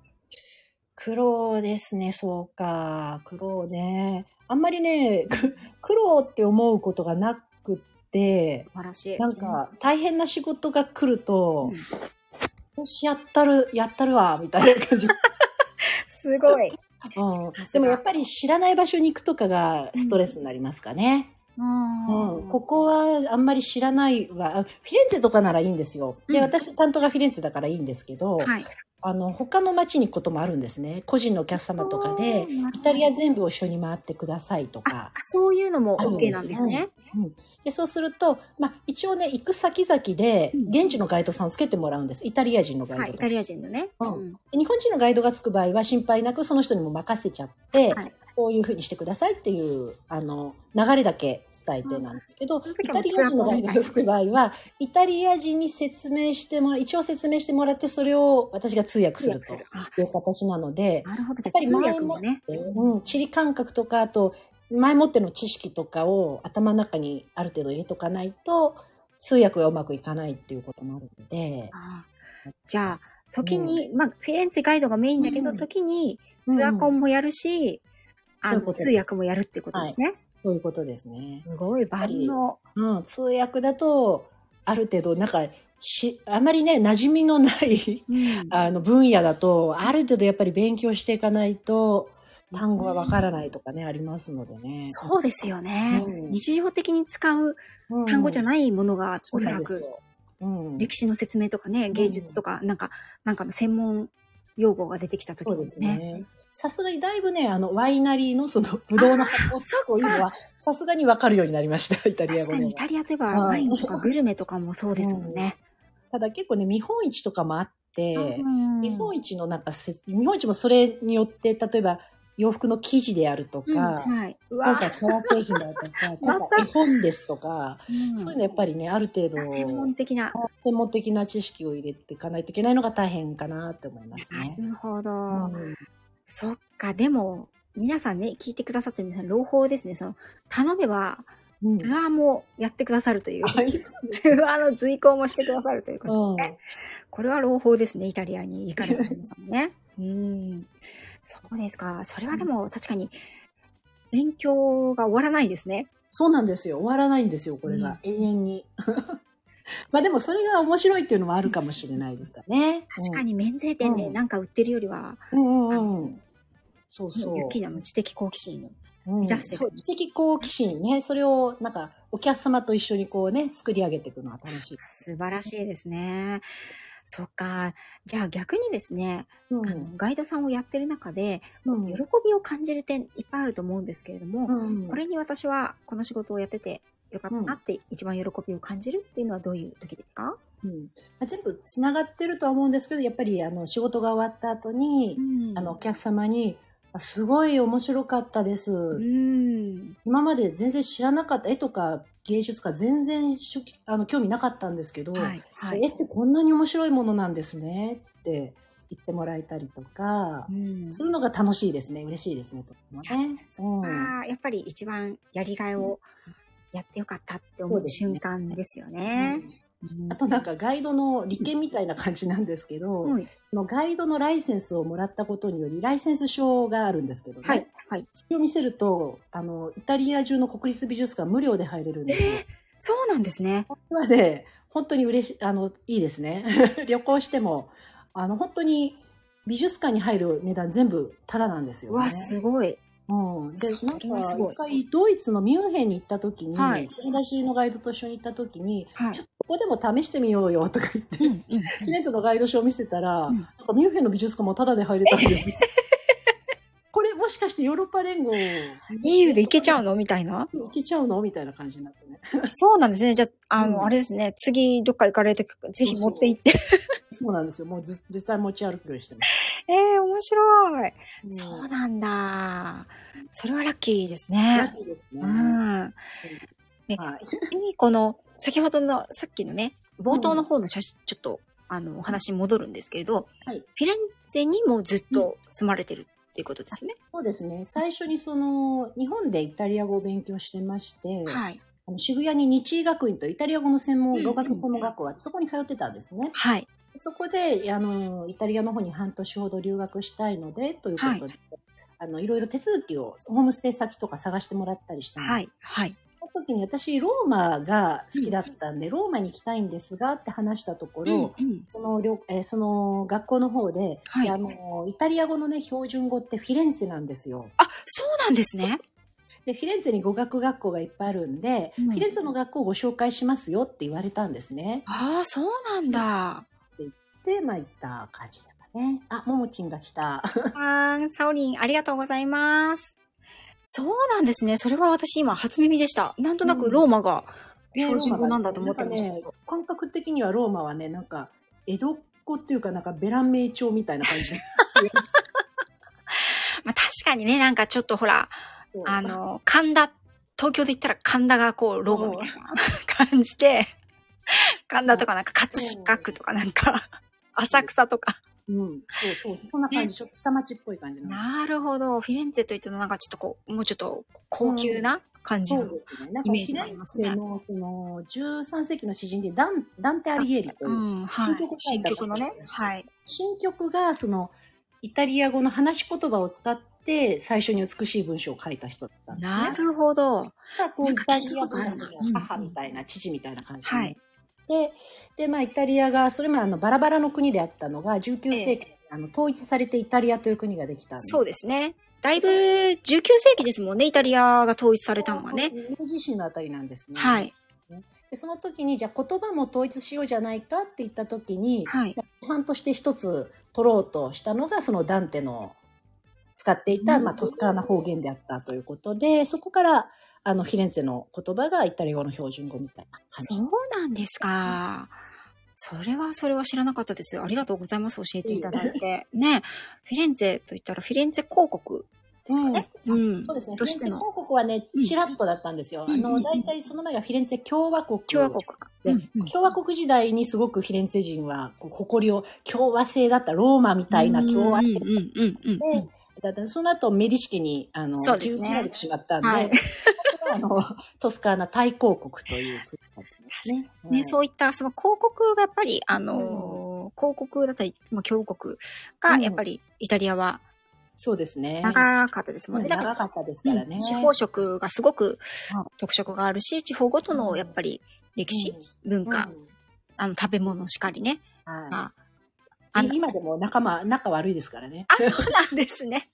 苦労ですね、そうか。苦労ね。あんまりね、く苦労って思うことがなくって、
素晴らしい。
なんか大変な仕事が来ると
うん、
よし、やったる、やったるわ、みたいな感じ。
すごい。
うんでもやっぱり知らない場所に行くとかがストレスになりますかね。うん、ここはあんまり知らないわ。あフィレンツェとかならいいんですよ。で、
うん
私担当がフィレンツェだからいいんですけど、
はい。
あの、他の町に行くこともあるんですね。個人のお客様とかでイタリア全部を一緒に回ってくださいと
あ
か。、
そういうのも OK なんですね。
うんでそうすると、まあ、一応ね、行く先々で、
うん
現地のガイドさんをつけてもらうんです。イタリア人のガイド
はい。イタリア人のね。
うん日本人のガイドがつく場合は心配なくその人にも任せちゃって、
はい
こういうふうにしてくださいっていう、あの、流れだけ伝えてなんですけど、
うん
イタリア人のガイドがつく場合は、イタリア人に説明してもらう、一応説明してもらって、それを私が通訳するという形なので、
なるほど。
やっぱり
あ通訳もね。
うん、地理感覚とか、あと、前もっての知識とかを頭の中にある程度入れとかないと、通訳がうまくいかないっていうこともあるので、
あーじゃあ、時に、まあ、フィレンツェガイドがメインだけど、
うん
時にツアコンもやるし、
ういうことです
通訳もやるっていうことですね。
そういうことですね。
すごい万能。
うん、通訳だと、ある程度、なんか、し、あまりね、馴染みのない、
うん
あの、分野だと、ある程度やっぱり勉強していかないと、単語がわからないとかね、ありますのでね。
そうですよね、
うん
日常的に使う
うん
単語じゃないものが、おそらく、
そう。
歴史の説明とかね、芸術とか、なんか、なんかの専門用語が出てきた時
で。すね。さすがにだいぶね、あの、ワイナリーのその、ブドウの発酵
そっか
そういうのは、さすがにわかるようになりました、イタリア語
確かにイタリアといえば
はい
ワインとかグルメとかもそうですもんね。
ただ結構ね、見本市とかもあって、
うん
日本一のなんかせ、日本一もそれによって、例えば洋服の生地であると
うん
か、
はい。う
今
わ
回革製品だとか、今回絵本ですとか、
うん
そういうのやっぱりね、ある程度、
専門的な。
専門的な知識を入れていかないといけないのが大変かなって思いますね。
なるほど。
うん
そっか、でも、皆さんね、聞いてくださってる皆さん、朗報ですね。その、頼めば、
うん
ツアーもやってくださるという。
はい
ツアーの随行もしてくださるということで、
うん
これは朗報ですね、イタリアに行かれた皆さんもね。うん。そうですか。それはでも、確かに、勉強が終わらないですね。
そうなんですよ。終わらないんですよ、これが。永遠に。まあでもそれが面白いっていうのもあるかもしれないですかね。
確かに免税店で
うん
なんか売ってるよりは、
うんうんうん。そうそう。
雪なの知的好奇心満たして
そう知的好奇心ね、それをなんかお客様と一緒にこうね、作り上げていくのは楽しい。
素晴らしいですね。そっか。じゃあ逆にですね、
うん。
あのガイドさんをやってる中で、
うん。
喜びを感じる点いっぱいあると思うんですけれども、
うん。
これに私はこの仕事をやっててよかったなって一番喜びを感じるっていうのはどういう時ですか、
うん。まあ、全部つながってるとは思うんですけど、やっぱりあの仕事が終わった後に、
ん。
あのお客様に、あすごい面白かったです。
うん。
今まで全然知らなかった絵とか芸術か全然あの興味なかったんですけど、
はい。はい。
絵ってこんなに面白いものなんですねって言ってもらえたりとか
う、ん
そういうのが楽しいですね。嬉しいですね。とってもね。う
やっぱり一番やりがいをやってよかったって思う瞬間ですよね。
あとなんかガイドの利権みたいな感じなんですけど、
はい。
そのガイドのライセンスをもらったことにより、ライセンス証があるんですけどね。
はい。はい。
それを見せると、あの、イタリア中の国立美術館無料で入れるんですよ。
そうなんですね。
これはね、本当に嬉しい、あの、いいですね。旅行しても、あの、本当に美術館に入る値段全部タダなんですよ、ね。
うわ、すごい。
うん。で、
そ
なんか、一回ドイツのミュンヘンに行った時に、
はい
友達のガイドと一緒に行った時に、
はい
ちょっとここでも試してみようよとか言って、
うんうんうん
フィレンツェのガイド書を見せたら、
うん
なんかミュンヘンの美術館もタダで入れたんで、これもしかしてヨーロッパ連合
？EU で行けちゃうの？みたいな？
行けちゃうの？みたいな感じになってね。
そうなんですね。じゃあ、あの、
うん
あれですね。次、どっか行かれるとき、ぜひ持って行って。
そうなんですよ。もうず絶対持ち歩くようにしてます。
ええ面白い。
うん
そうなんだ。それはラッキーです
ラ
ね
ッ。キーですね。
うん。で
はい。
に、この、先ほどの、さっきのね、冒頭の方の写真、ちょっと、あの、お話に戻るんですけれど、
はい
フィレンツェにもずっと住まれてるっていうことですよね？
そうですね。最初にその、日本でイタリア語を勉強してまして、
はい。
あの渋谷に日医学院とイタリア語の専門、
うんうん
語学専門学校があって、そこに通ってたんですね。
はい。
そこで、あの、イタリアの方に半年ほど留学したいので、ということで、あの、いろいろ手続きを、ホームステイ先とか探してもらったりしたんです。
はい。はい。
時に私、ローマが好きだったんで、ローマに行きたいんですがって話したところ、
うん
その、りょえーその学校の方で、
はい
あの、イタリア語のね、標準語ってフィレンツェなんですよ。
あ、そうなんですね。
で、フィレンツェに語学学校がいっぱいあるんで、
うん
フィレンツェの学校をご紹介しますよって言われたんですね。
ああ、そうなんだ。
で、まあ、行った感じですかね。あ、ももちんが来た。
あー、サオリン、ありがとうございます。そうなんですね。それは私今初耳でした。なんとなくローマが標準語なんだと思ってましたけど。
なんかね感覚的にはローマはね、なんか、江戸っ子っていうか、なんかベラン名帳みたいな感じ。
まあ確かにね、なんかちょっとほら、あの、神田、東京で言ったら神田がこう、ローマみたいな感じで、神田とかなんか葛飾区とかなんか、浅草とか。
うん、そうそう、そんな感じ、ちょっと下町っぽい感じな
るほど。フィレンツェといってのなんかちょっとこう、もうちょっと高級な感じの。イメージがありますね
フィレンツェの、その、13世紀の詩人でダン、ダンテ・アリエリという、
うん、はい。
新曲
のね。はい。
新曲が、その、イタリア語の話し言葉を使って、最初に美しい文章を書いた人だったんですね。
なるほど。
母みたいな、父みたいな感じで。
はい。
で、で、まあ、イタリアが、それもあの、バラバラの国であったのが、19世紀、あの、統一されてイタリアという国ができたんです。
そうですね。だいぶ19世紀ですもんね、イタリアが統一されたのがね。
明治維新のあたりなんですね。
はい。
でその時に、じゃあ言葉も統一しようじゃないかって言った時に、
はい。
規範として一つ取ろうとしたのが、そのダンテの使っていた、
うん
まあ、トスカーナ方言であったということで、そこから、あの、フィレンツェの言葉がイタリア語の標準語みたいな感じ。
そうなんですか。それは、それは知らなかったですよ。ありがとうございます。教えていただいて。ね。フィレンツェと言ったらフィレンツェ広告ですかね。うん。
そうですね。フィレンツェ広告はね
うん、
ちらっとだったんですよ。あの、
うんうんうん
大体その前がフィレンツェ共和国。
共和国か。
で
うんうん
共和国時代にすごくフィレンツェ人は誇りを共和制だったローマみたいな共和制
うんうんうんうんうん。
だったその後メディシ家にあの
ね
急になってしまったんで、
はい
あのトスカーナ大公国という国だったんですね。
ね、
はい
そういったその広告がやっぱり、あのー広告だったり、まあ、共和国がやっぱりイタリアは
そうですね。
長かったですもんね。
長かったですからね。
地方色がすごく
はい
特色があるし、地方ごとのやっぱり歴史、文
うん
化、あの食べ物しかりね。
はい
まあ、
今でも仲間、仲悪いですからね。
あ、そうなんですね。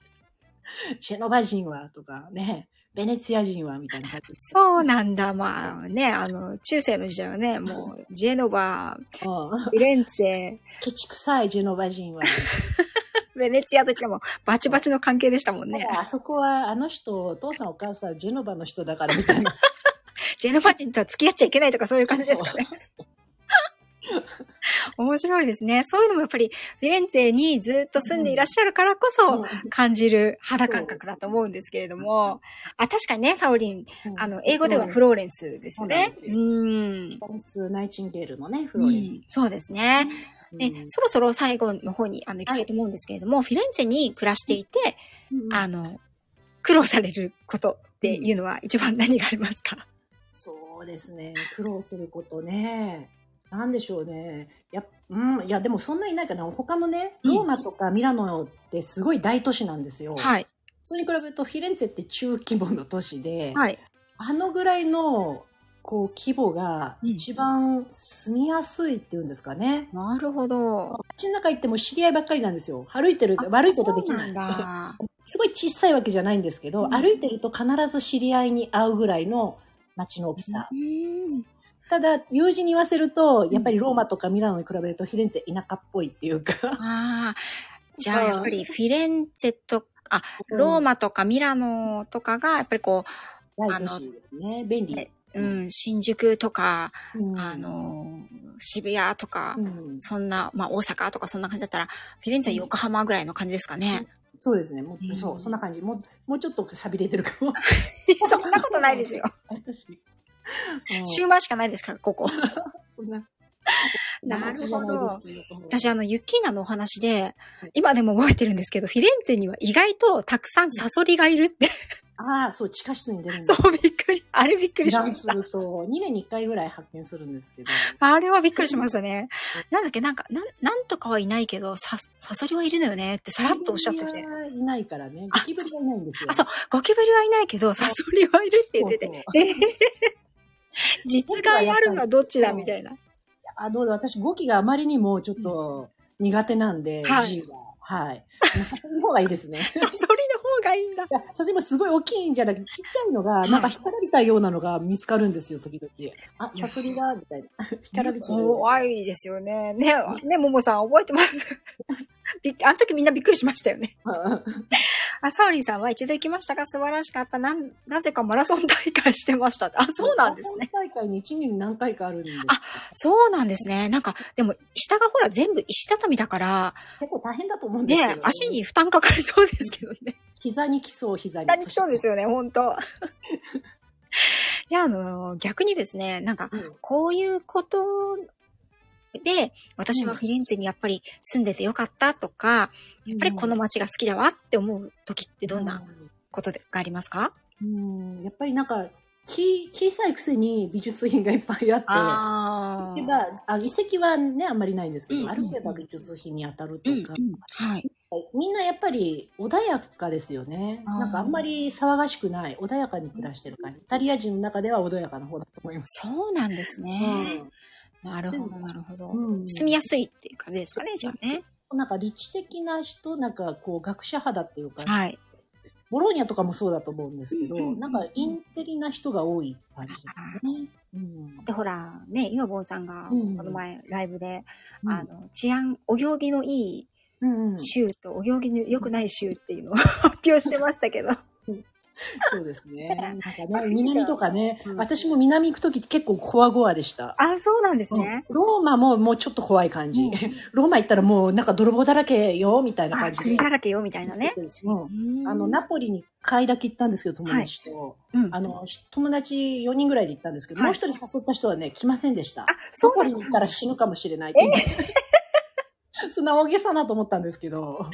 チェノバ人はとかね、ベネツィア人はみたいな感じ。
そうなんだ。まあね、あの、中世の時代はね、もう、ジェノバ、
うん
フィレンツェ、
ケチくさいジェノバ人は。
ベネツィアといってもバチバチの関係でしたもんね。
あそこはあの人、お父さんお母さんジェノバの人だからみたいな。
ジェノバ人とは付き合っちゃいけないとかそういう感じですかね。面白いですね。そういうのもやっぱりフィレンツェにずっと住んでいらっしゃるからこそ感じる肌感覚だと思うんですけれども。あ、確かにね、サオリン、あの、英語ではフローレンスですよね。
そう
うん。
フローレンス・ナイチンゲールのね、フローレンス。
そうですね。で、
うん
そろそろ最後の方にあの行きたいと思うんですけれども、フィレンツェに暮らしていて、
うん
あの、苦労されることっていうのは一番何がありますか、
そうですね。苦労することね。なんでしょうね。やっうん、いや、でもそんなにないかな。他のね、
うん
ローマとかミラノってすごい大都市なんですよ。
はい。
それに比べるとフィレンツェって中規模の都市で、
はい。
あのぐらいのこう規模が
うん
一番住みやすいっていうんですかね。
なるほど。
街の中行っても知り合いばっかりなんですよ。歩いてると悪いことできない。
そうな。
すごい小さいわけじゃないんですけど、
うん
歩いてると必ず知り合いに会うぐらいの街の大きさ。
うん
ただ、友人に言わせると、やっぱりローマとかミラノに比べるとフィレンツェ田舎っぽいっていうか。
ああ。じゃあ、やっぱりフィレンツェと、あ、ローマとかミラノとかが、やっぱりこ
大都市ですね。便利。
う、うん、新宿とか、
うん
あ、の、渋谷とか、
うん
そんな、まあ大阪とかそんな感じだったら、フィレンツェ横浜ぐらいの感じですかね。
そうですね。もう
うん
そう、そんな感じ。もう、もうちょっと寂れてるかも。
そんなことないですよ。週末しかないですから、ここ。
そんな。
なるほど私、あの、ユッキーナのお話で、今でも覚えてるんですけど、フィレンツェには意外とたくさんサソリがいるって。
ああ、そう、地下室に出るんです
そう、びっくり。あれびっくりしました。
ると、2年に1回ぐらい発見するんですけど。
あれはびっくりしましたね。なんだっけ、なんか、なん、なんとかはいないけど、さ、サソリはいるのよねってさらっとおっしゃってて。
いないからね。ゴキブリがいないんですよ。
あ、そう、ゴキブリはいないけど、サソリはいるって言ってて。えへへ 実害あるのはどっちだみたいな。
あの、私、語気があまりにもちょっと苦手なんで、
はい
G が。はい。もう先の方がいいですね。い
サソリの方がいいんだ。
や、それもすごい大きいんじゃなくて、ちっちゃいのが、なんか干からびたようなのが見つかるんですよ、時々。あ、サソリが、みたいな。干からびたような。
怖いですよね。ね、ね、ももさん覚えてます？あの時みんなびっくりしましたよね。あ、サオリンさんは一度行きましたが素晴らしかった。なん、なぜかマラソン大会してました。あ、そうなんですね。
大会に1年に何回かあるんです。
あそうなんですね。なんか、でも、下がほら全部石畳だから、
結構大変だと思うんですけど、
ね、足に負担かかりそうですけどね。
膝に来そう、膝に。
下に来そうですよね、ほんと。じゃあ、あの、逆にですね、なんか、
うん
こういうことで、私はフィレンツェにやっぱり住んでてよかったとか、やっぱりこの街が好きだわって思う時ってどんなことでがありますか、
うん、やっぱりなんか、ち、小さいくせに美術品がいっぱいあって、
あ
でまあ、あ遺跡はね、あんまりないんですけど、
うんうんうん。
歩けば美術品に当たるとか、
はい。
みんなやっぱり穏やかですよね。なんかあんまり騒がしくない、穏やかに暮らしてる感じ。イタリア人の中では穏やかな方だと思います。
そうなんですね。なるほど、なるほど。
うん
住みやすいっていう感じですかね、じゃあね。
なんか理知的な人、なんかこう学者派だっていうか、
はい。
ボローニャとかもそうだと思うんですけど、
うんうんうん
なんかインテリな人が多い感じですよね。うん
で、ほら、ね、岩坊さんが、こ
うん
の前、ライブで、
うん
あの、治安、お行儀のいい州とお行儀の良くない州っていうのを 発表してましたけど。
そうですね。なんかね、南とかね、
うん
私も南行くとき結構コワゴワでした。
あ、そうなんですね。
うんローマももうちょっと怖い感じ。
うん
ローマ行ったらもうなんか泥棒だらけよ、みたいな
あ、
感じ
すりだらけよ、みたいなね。
うんあの、ナポリに買いだけ行ったんですけど、友達と。
うん
あの、友達4人ぐらいで行ったんですけど、
はい
もう一人誘った人はね、来ませんでした。
あ、そ
ナポリに行ったら死ぬかもしれないって言って。そんな大げさなと思ったんですけど。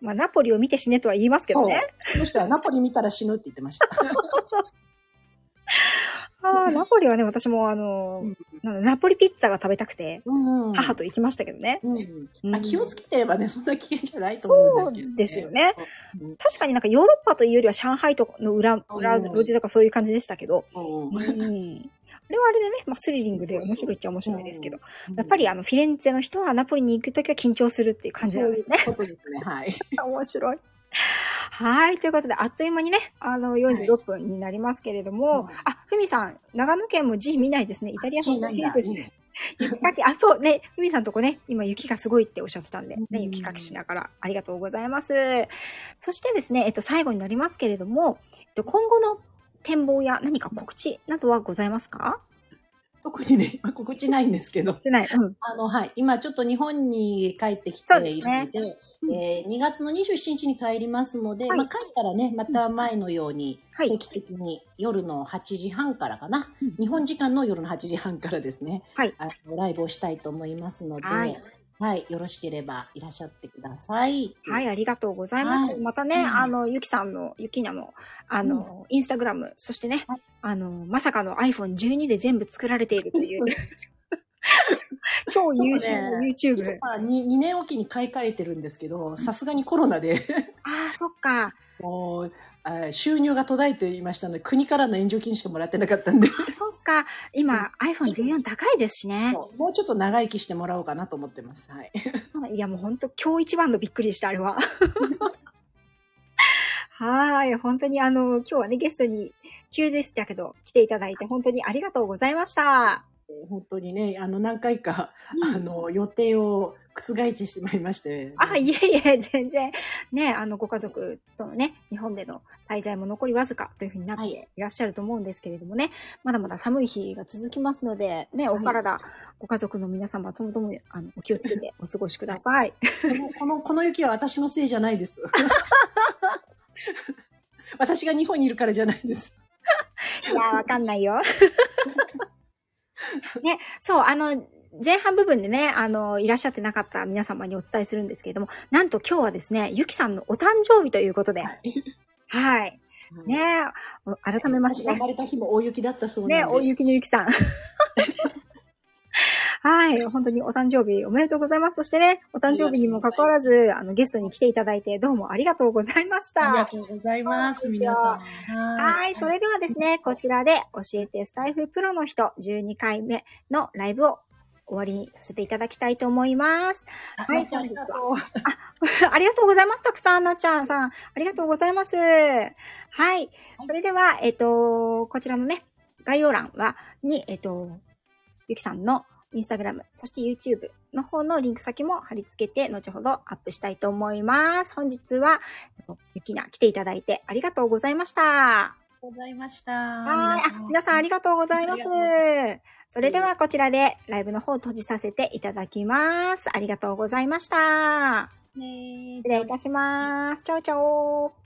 まあ、ナポリを見て死ねとは言いますけどね。
その人はナポリ見たら死ぬって言ってました。
ああ、ナポリはね、私もあの、ナポリピッツァが食べたくて、
うん
母と行きましたけどね。
うんあ気をつけてればね、そんな危険じゃないと
そう
思うんですけど、
ですよね。
う。ん。
確かになんかヨーロッパというよりは上海とかの裏、裏、
うん。
路地とかそういう感じでしたけど、
うん
れはあれでね、まあスリリングで面白いっちゃ面白いですけど、やっぱりあの、フィレンツェの人はナポリに行くときは緊張するっていう感じなんですね。
そういうことですね。はい。
面白い。はい。ということで、あっという間にね、あの、46分になりますけれども、
うん
あ、ふみさん、長野県も G 見ないですね。イタリア
そう
の
なんだ
ですね。雪かき、あ、そうね、ふみさんとこね、今雪がすごいっておっしゃってたんで、ね、
うん
雪かきしながらありがとうございます。そしてですね、えっと、最後になりますけれども、えっと、今後の展望や何か告知などはございますか？
特にね、ま あ告知ないんですけど、
しない。うん。
あの、はい。今ちょっ日本に帰ってきている
ですね。
ので、
うん。
えー2月の27日に帰りますので、
はい。
まあ帰ったらね、また前のように、
はい。
定期的に夜の8時半からかな、
うん。
日本時間の夜の8時半からですね、
はい。
あのライブをしたいと思いますので、
は
はいい。よろしければいらっしゃってください。
はい、ありがとうございます。
はい
またね、
うん
あの、ゆきさんの、ゆきなの、あの、インスタグラム、そしてね、
はい
あの、まさかの iPhone12 で全部作られているという 超優秀な
そうね
YouTube。
まあ、2, 2年おきに買い替えてるんですけど、さすがにコロナで、
ああ、そっか。
もう、あ収入が途絶えていましたので、国からの援助金しかもらってなかったんで、
そっか。今、iPhone14 高いですしね。
もうちょっと長生きしてもらおうかなと思ってます。はい。
いや、もう本当今日一番のびっくりした、あれは。はい。本当にあの、今日はね、ゲストに、急でしたけど、来ていただいて、本当にありがとうございました。
本当にね、あの、何回か、
うん
あの、予定を覆してしまいまして。
あ、いえいえ、全然、ね、あの、ご家族とのね、日本での滞在も残りわずかというふうになっ
はい
ていらっしゃると思うんですけれどもね、まだまだ寒い日が続きますので、ね、お体、ご家族の皆様ともとも、あの、お気をつけてお過ごしください。
この、この、雪は私のせいじゃないです。私が日本にいるからじゃないです。
いやー、わかんないよ。ね、そう、あの、前半部分でね、あの、いらっしゃってなかった皆様にお伝えするんですけれども、なんと今日はですね、ゆきさんのお誕生日ということで、はい。ねお改めまして
生、まれた日も大雪だったそうです。
大雪のゆきさん。はい。本当にお誕生日おめでとうございます。そしてね、お誕生日にもかかわらず、あの、ゲストに来ていただいて、どうもありがとうございました。
ありがとうございます、皆さん。は
はい。それではですね、こちらで教えてスタイフプロの人12回目のライブを終わりにさせていただきたいと思います。はい
ありがとう。
ありがとうございます。たくさん、なっちゃんさん。ありがとうございます。はい。それでは、えっ、と、こちらのね、概要欄は、に、えっ、と、ゆきさんのインスタグラム、そして YouTube の方のリンク先も貼り付けて、後ほどアップしたいと思います。本日は、えっとゆきな来ていただいてありがとうございました。
ありがとうございました。
はい。あ、皆さんありがとうございます。それではこちらでライブの方を閉じさせていただきます。ありがとうございました。
ね
失礼いたします。チャオチャオ。